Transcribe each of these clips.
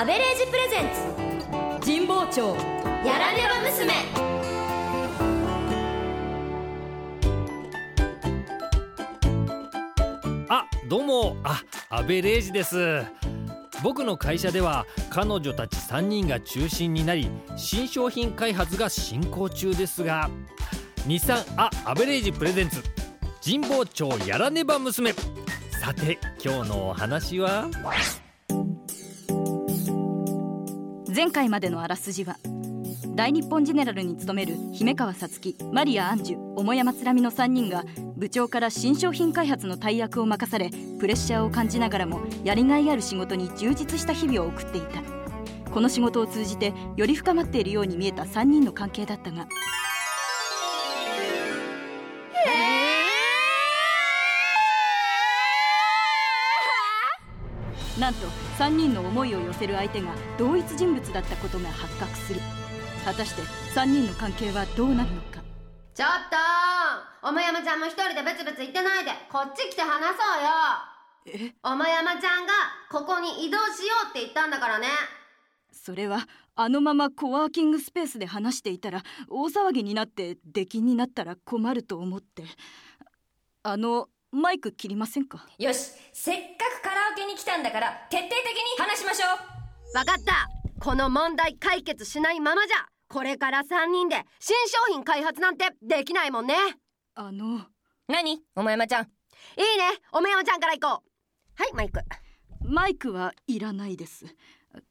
アベレージプレゼンツ。神保町。やらねば娘。あどうも。あアベレージです。僕の会社では彼女たち3人が中心になり新商品開発が進行中ですが日産あアベレージプレゼンツ。神保町やらねば娘。さて今日のお話は？前回までのあらすじは大日本ジェネラルに勤める姫川さつきマリア・アンジュ桃山つらみの3人が部長から新商品開発の大役を任されプレッシャーを感じながらもやりがいある仕事に充実した日々を送っていた。この仕事を通じてより深まっているように見えた3人の関係だったがなんと3人の思いを寄せる相手が同一人物だったことが発覚する。果たして3人の関係はどうなるのか。ちょっとおもやまちゃんも一人でブツブツ言ってないでこっち来て話そうよ。え？おもやまちゃんがここに移動しようって言ったんだからね。それはあのままコワーキングスペースで話していたら大騒ぎになって出禁になったら困ると思って。あのマイク切りませんか？よしせっかくカラオケに来たんだから徹底的に話しましょう。わかった。この問題解決しないままじゃこれから3人で新商品開発なんてできないもんね。あの。何？お前山ちゃん。いいね。おもやまちゃんから行こう。はいマイク。マイクはいらないです。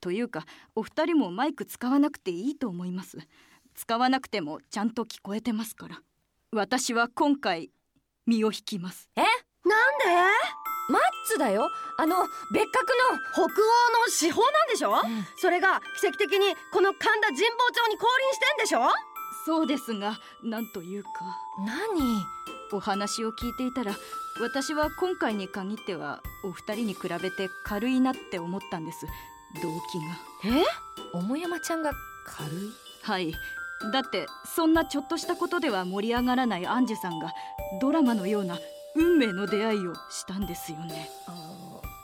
というかお二人もマイク使わなくていいと思います。使わなくてもちゃんと聞こえてますから。私は今回身を引きます。え？なんで？マッツだよ。あの別格北欧の司法なんでしょ、それが奇跡的にこの神田神保町に降臨してんでしょ？そうですがなんというか。の何？お話を聞いていたら私は今回に限ってはお二人に比べて軽いなって思ったんです。動機が。え？おもやまちゃんが軽い？はいだってそんなちょっとしたことでは盛り上がらないアンジュさんがドラマのような運命の出会いをしたんですよね。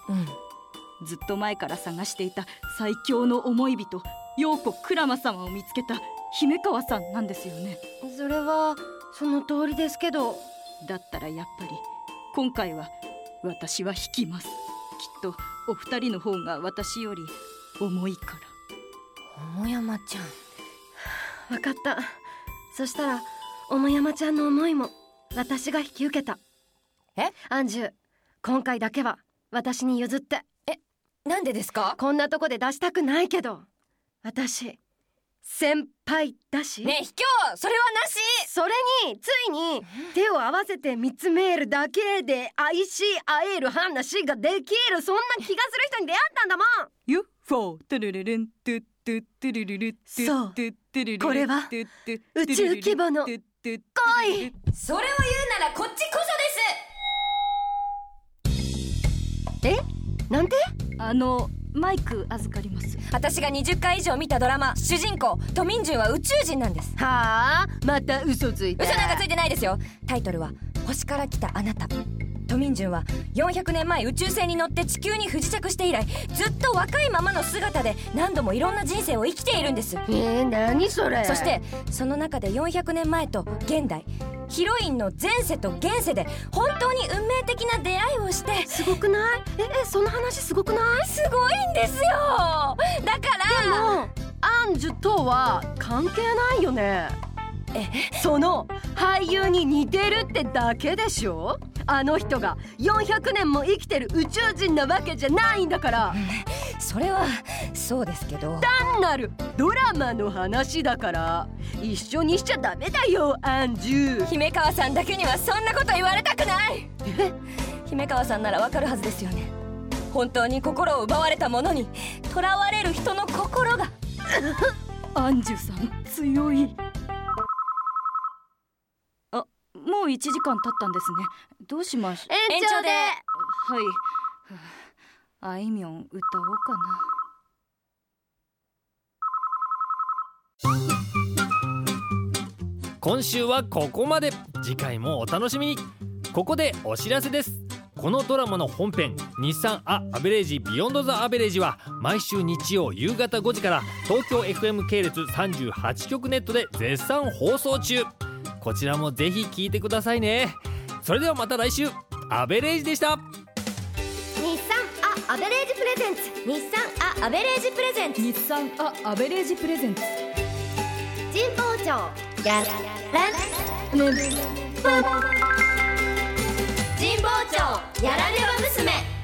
うん。ずっと前から探していた最強の思い人陽子クラマ様を見つけた姫川さんなんですよね。それはその通りですけど。だったらやっぱり今回は私は引きます。きっとお二人の方が私より重いから。おもやまちゃんわかった。そしたらおもやまちゃんの思いも私が引き受けた。え？アンジュ今回だけは私に譲って。なんでですか？こんなとこで出したくないけど私先輩だし、ねえ卑怯！それはなし！それについに手を合わせて見つめるだけで愛し合える話ができる。そんな気がする人に出会ったんだもん。UFO トゥルルルントゥッそう。これは宇宙規模の恋それを言うならこっちこそです。え？なんて？あのマイク預かります。私が20回以上見たドラマ主人公トミンジュンは宇宙人なんです。はあ？また嘘ついて嘘なんかついてないですよ。タイトルは星から来たあなたトミンジュンは400年前宇宙船に乗って地球に不時着して以来ずっと若いままの姿で何度もいろんな人生を生きているんです。えー、何それ。そしてその中で400年前と現代ヒロインの前世と現世で本当に運命的な出会いをしてすごくない？ええその話すごくない？すごいんですよ。だからもうアンジュとは関係ないよね。え？その俳優に似てるってだけでしょ？あの人が400年も生きてる宇宙人なわけじゃないんだから。それはそうですけど。単なるドラマの話だから。一緒にしちゃダメだよアンジュ姫川さんだけにはそんなこと言われたくない。姫川さんならわかるはずですよね。本当に心を奪われたものに囚われる人の心が。アンジュさん強いもう1時間経ったんですね。どうしまし延長で。はい。あいみょん歌おうかな。今週はここまで。次回もお楽しみに。ここでお知らせです。このドラマの本編「日産ア・アベレージビヨンド・ザ・アベレージ」は毎週日曜夕方5時から東京 FM 系列38局ネットで絶賛放送中こちらもぜひ聞いてくださいね。それではまた来週。アベレージでした。日産アアベレージプレゼンツ。日産アアベレージプレゼンツ。日産アアベレージプレゼンツ。神保町やられね神保町やられば娘